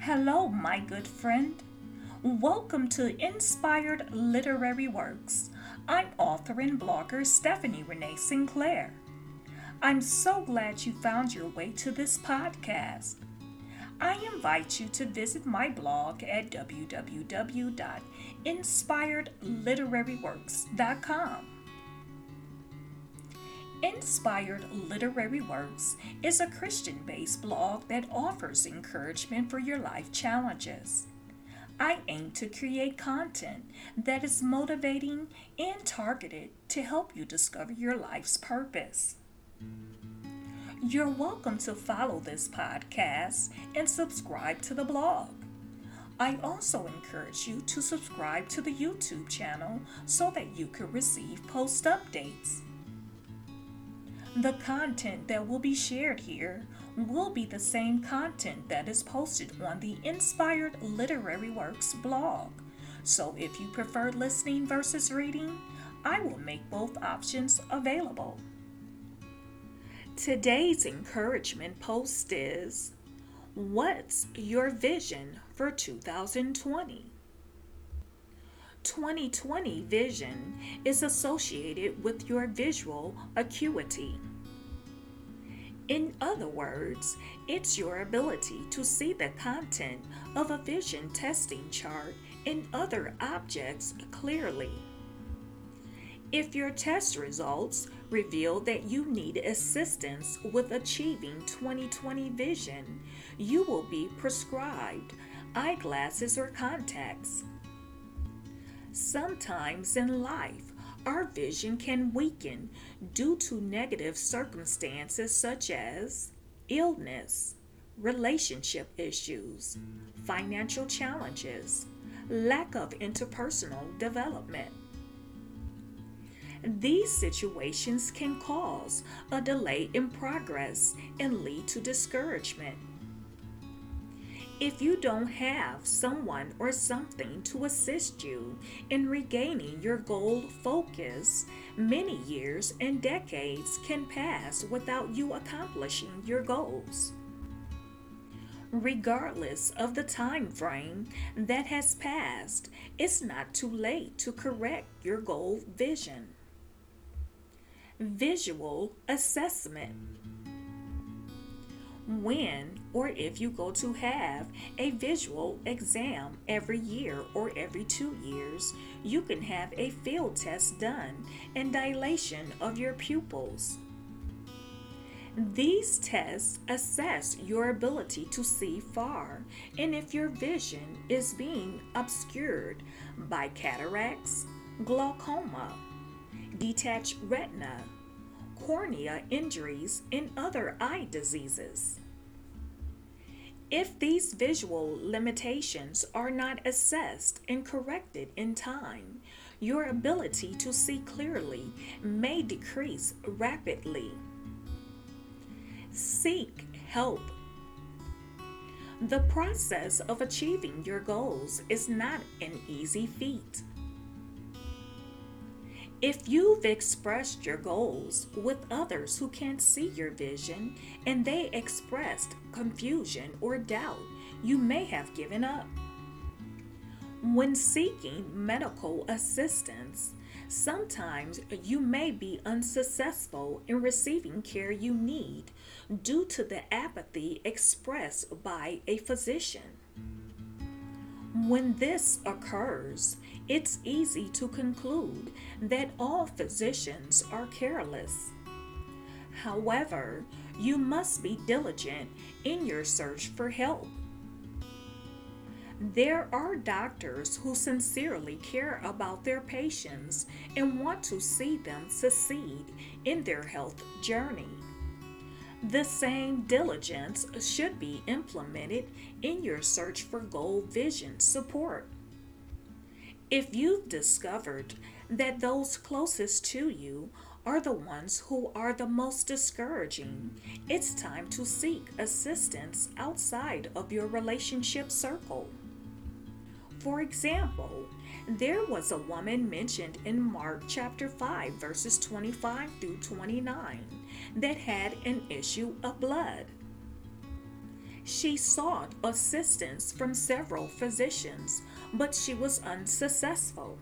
Hello, my good friend. Welcome to Inspired Literary Works. I'm author and blogger Stephanie Renee Sinclair. I'm so glad you found your way to this podcast. I invite you to visit my blog at www.inspiredliteraryworks.com. Inspired Literary Works is a Christian based blog that offers encouragement for your life challenges. I aim to create content that is motivating and targeted to help you discover your life's purpose. You're welcome to follow this podcast and subscribe to the blog. I also encourage you to subscribe to the YouTube channel so that you can receive post updates. The content that will be shared here will be the same content that is posted on the Inspired Literary Works blog. So if you prefer listening versus reading, I will make both options available. Today's encouragement post is What's your vision for 2020? 2020 vision is associated with your visual acuity. In other words, it's your ability to see the content of a vision testing chart and other objects clearly. If your test results reveal that you need assistance with achieving 2020 vision, you will be prescribed eyeglasses or contacts. Sometimes in life, our vision can weaken due to negative circumstances such as illness, relationship issues, financial challenges, lack of interpersonal development. These situations can cause a delay in progress and lead to discouragement. If you don't have someone or something to assist you in regaining your goal focus, many years and decades can pass without you accomplishing your goals. Regardless of the time frame that has passed, it's not too late to correct your goal vision. Visual assessment when or if you go to have a visual exam every year or every two years, you can have a field test done and dilation of your pupils. These tests assess your ability to see far and if your vision is being obscured by cataracts, glaucoma, detached retina, cornea injuries, and other eye diseases. If these visual limitations are not assessed and corrected in time, your ability to see clearly may decrease rapidly. Seek help. The process of achieving your goals is not an easy feat. If you've expressed your goals with others who can't see your vision and they expressed confusion or doubt, you may have given up. When seeking medical assistance, sometimes you may be unsuccessful in receiving care you need due to the apathy expressed by a physician. When this occurs, it's easy to conclude that all physicians are careless. However, you must be diligent in your search for help. There are doctors who sincerely care about their patients and want to see them succeed in their health journey. The same diligence should be implemented in your search for goal vision support. If you've discovered that those closest to you are the ones who are the most discouraging, it's time to seek assistance outside of your relationship circle. For example, there was a woman mentioned in Mark chapter 5, verses 25 through 29, that had an issue of blood. She sought assistance from several physicians, but she was unsuccessful.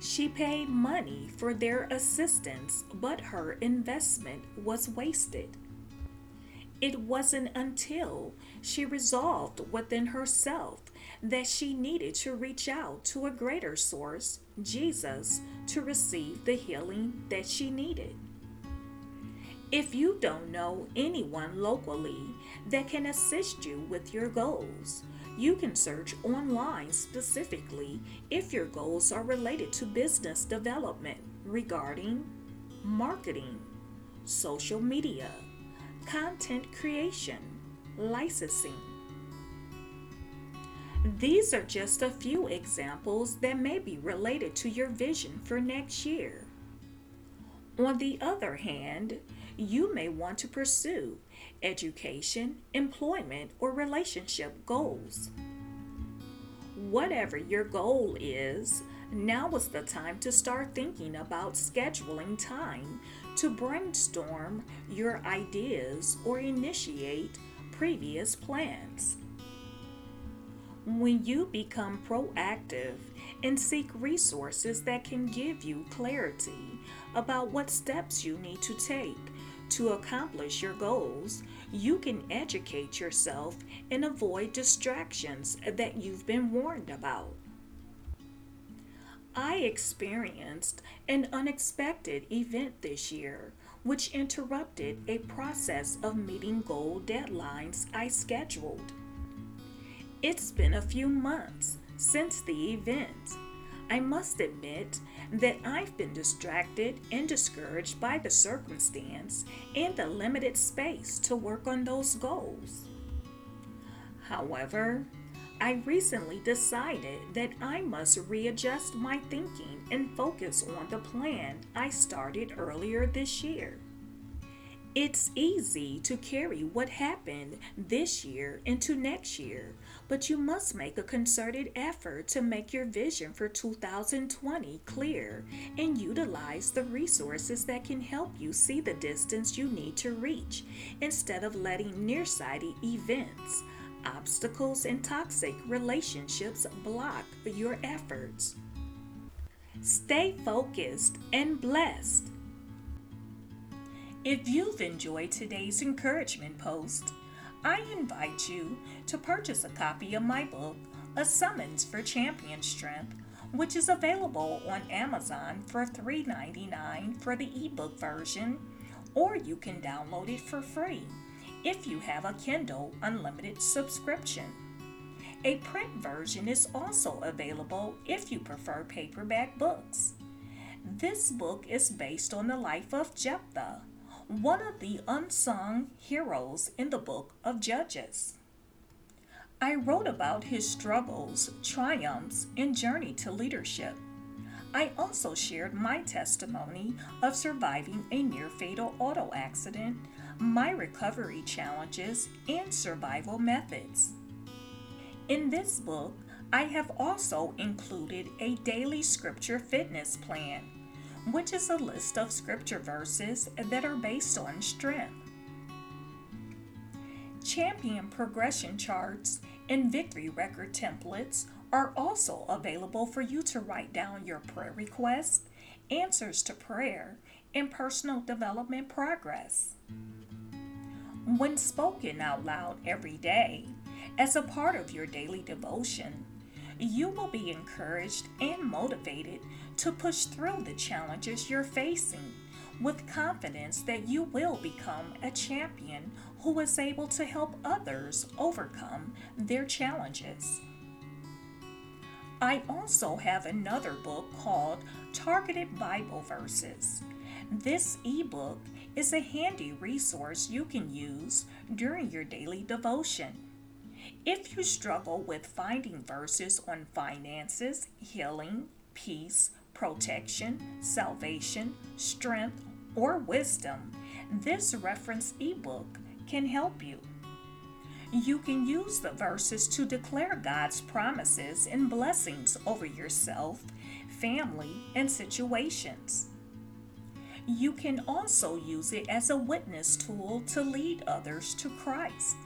She paid money for their assistance, but her investment was wasted. It wasn't until she resolved within herself that she needed to reach out to a greater source, Jesus, to receive the healing that she needed. If you don't know anyone locally that can assist you with your goals, you can search online specifically if your goals are related to business development regarding marketing, social media, content creation, licensing, these are just a few examples that may be related to your vision for next year. On the other hand, you may want to pursue education, employment, or relationship goals. Whatever your goal is, now is the time to start thinking about scheduling time to brainstorm your ideas or initiate previous plans. When you become proactive and seek resources that can give you clarity about what steps you need to take to accomplish your goals, you can educate yourself and avoid distractions that you've been warned about. I experienced an unexpected event this year which interrupted a process of meeting goal deadlines I scheduled. It's been a few months since the event. I must admit that I've been distracted and discouraged by the circumstance and the limited space to work on those goals. However, I recently decided that I must readjust my thinking and focus on the plan I started earlier this year. It's easy to carry what happened this year into next year, but you must make a concerted effort to make your vision for 2020 clear and utilize the resources that can help you see the distance you need to reach instead of letting nearsighted events, obstacles, and toxic relationships block your efforts. Stay focused and blessed. If you've enjoyed today's encouragement post, I invite you to purchase a copy of my book, A Summons for Champion Strength, which is available on Amazon for $3.99 for the ebook version, or you can download it for free if you have a Kindle Unlimited subscription. A print version is also available if you prefer paperback books. This book is based on the life of Jephthah one of the unsung heroes in the book of Judges. I wrote about his struggles, triumphs, and journey to leadership. I also shared my testimony of surviving a near fatal auto accident, my recovery challenges, and survival methods. In this book, I have also included a daily scripture fitness plan, which is a list of scripture verses that are based on strength. Champion progression charts and victory record templates are also available for you to write down your prayer requests, answers to prayer, and personal development progress. When spoken out loud every day, as a part of your daily devotion, you will be encouraged and motivated to push through the challenges you're facing with confidence that you will become a champion who is able to help others overcome their challenges. I also have another book called Targeted Bible Verses. This ebook is a handy resource you can use during your daily devotion. If you struggle with finding verses on finances, healing, peace, protection, salvation, strength, or wisdom, this reference ebook can help you. You can use the verses to declare God's promises and blessings over yourself, family, and situations. You can also use it as a witness tool to lead others to Christ.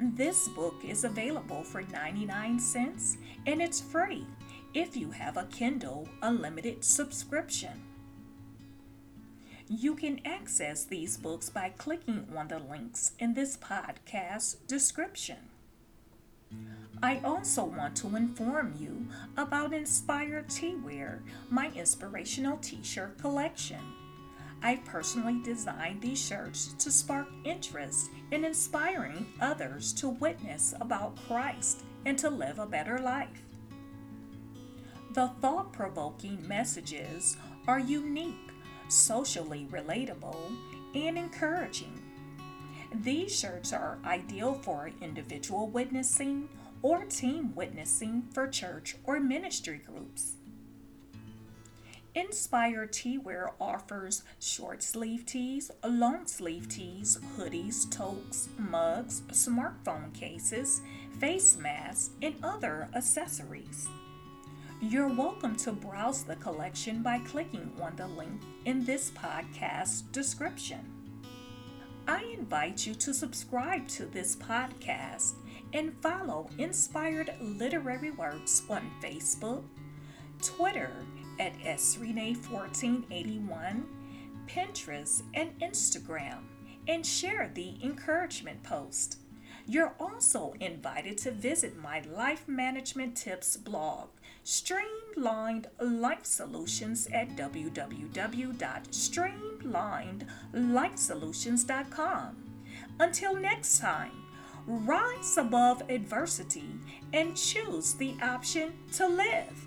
This book is available for 99 cents and it's free if you have a Kindle Unlimited subscription. You can access these books by clicking on the links in this podcast description. I also want to inform you about Inspired Teewear, my inspirational t shirt collection. I personally designed these shirts to spark interest in inspiring others to witness about Christ and to live a better life. The thought provoking messages are unique socially relatable, and encouraging. These shirts are ideal for individual witnessing or team witnessing for church or ministry groups. Inspire Teewear offers short sleeve tees, long sleeve tees, hoodies, toques, mugs, smartphone cases, face masks, and other accessories. You're welcome to browse the collection by clicking on the link in this podcast description. I invite you to subscribe to this podcast and follow Inspired Literary Works on Facebook, Twitter at srenee1481, Pinterest, and Instagram, and share the encouragement post. You're also invited to visit my Life Management Tips blog streamlined life solutions at www.streamlinedsolutions.com. Until next time, rise above adversity and choose the option to live.